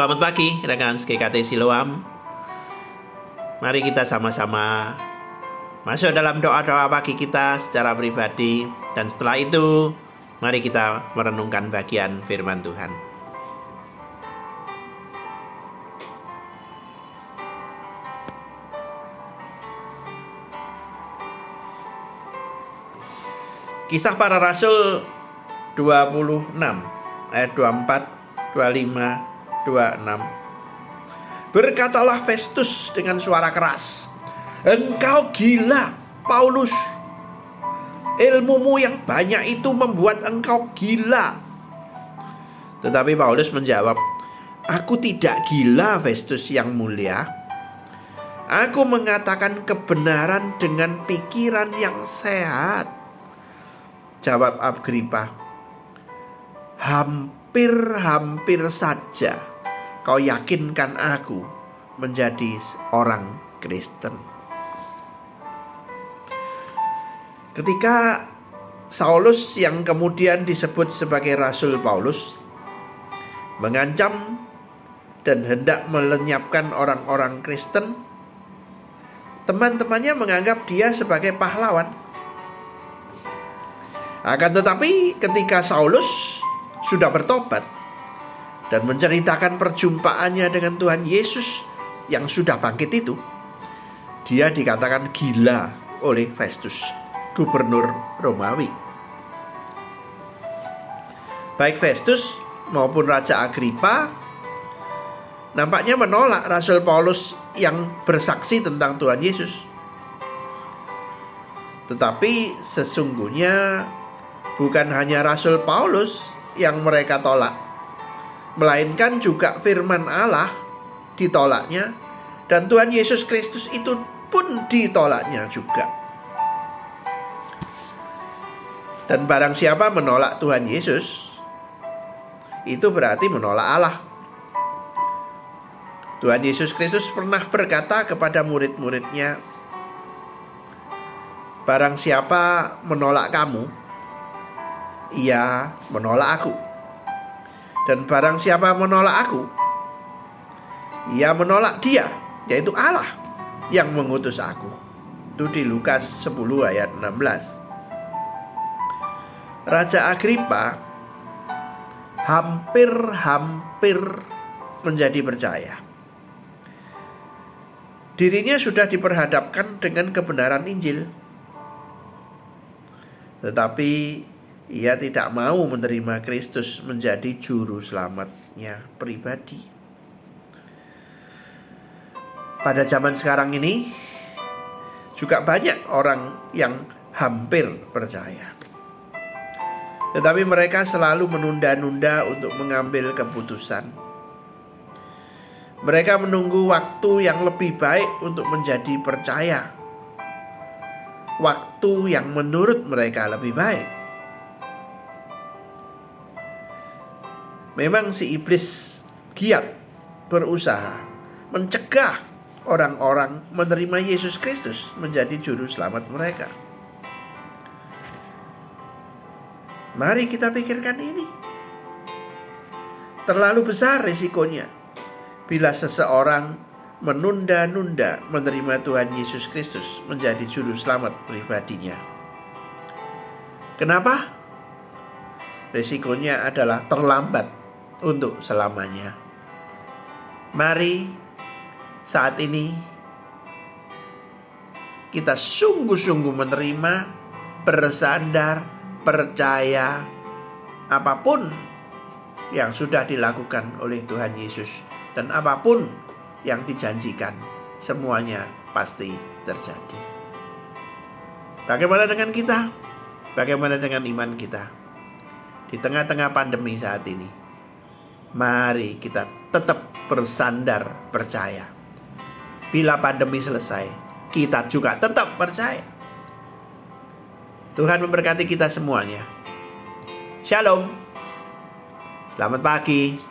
Selamat pagi rekan GKT Siloam. Mari kita sama-sama masuk dalam doa-doa pagi kita secara pribadi dan setelah itu mari kita merenungkan bagian firman Tuhan. Kisah para Rasul 26 ayat 24, 25, 26. Berkatalah Festus dengan suara keras, "Engkau gila, Paulus. Ilmumu yang banyak itu membuat engkau gila." Tetapi Paulus menjawab, "Aku tidak gila, Festus yang mulia. Aku mengatakan kebenaran dengan pikiran yang sehat." Jawab Agripa, "Hampir-hampir saja." Kau yakinkan aku menjadi orang Kristen. Ketika Saulus yang kemudian disebut sebagai Rasul Paulus mengancam dan hendak melenyapkan orang-orang Kristen, teman-temannya menganggap dia sebagai pahlawan. Akan tetapi ketika Saulus sudah bertobat, dan menceritakan perjumpaannya dengan Tuhan Yesus yang sudah bangkit itu, dia dikatakan gila oleh Festus, gubernur Romawi. Baik Festus maupun Raja Agripa nampaknya menolak Rasul Paulus yang bersaksi tentang Tuhan Yesus. Tetapi sesungguhnya bukan hanya Rasul Paulus yang mereka tolak, melainkan juga firman Allah ditolaknya dan Tuhan Yesus Kristus itu pun ditolaknya juga. Dan barang siapa menolak Tuhan Yesus, itu berarti menolak Allah. Tuhan Yesus Kristus pernah berkata kepada murid-muridnya, "Barang siapa menolak kamu, ia menolak Aku." Dan barang siapa menolak aku, ia menolak dia, yaitu Allah yang mengutus aku. Itu di Lukas 10 ayat 16. Raja Agripa hampir-hampir menjadi percaya. Dirinya sudah diperhadapkan dengan kebenaran Injil. Tetapi ia tidak mau menerima Kristus menjadi juru selamatnya pribadi. Pada zaman sekarang ini juga banyak orang yang hampir percaya. Tetapi mereka selalu menunda-nunda untuk mengambil keputusan. Mereka menunggu waktu yang lebih baik untuk menjadi percaya. Waktu yang menurut mereka lebih baik. Memang si iblis giat berusaha mencegah orang-orang menerima Yesus Kristus menjadi juru selamat mereka. Mari kita pikirkan ini. Terlalu besar risikonya bila seseorang menunda-nunda menerima Tuhan Yesus Kristus menjadi juru selamat pribadinya. Kenapa? Risikonya adalah terlambat untuk selamanya. Mari saat ini kita sungguh-sungguh menerima, bersandar, percaya apa pun yang sudah dilakukan oleh Tuhan Yesus dan apa pun yang dijanjikan, semuanya pasti terjadi. Bagaimana dengan kita? Bagaimana dengan iman kita? Di tengah-tengah pandemi saat ini, Mari kita tetap bersandar percaya. Bila pandemi selesai, kita juga tetap percaya. Tuhan memberkati kita semuanya. Shalom. Selamat pagi.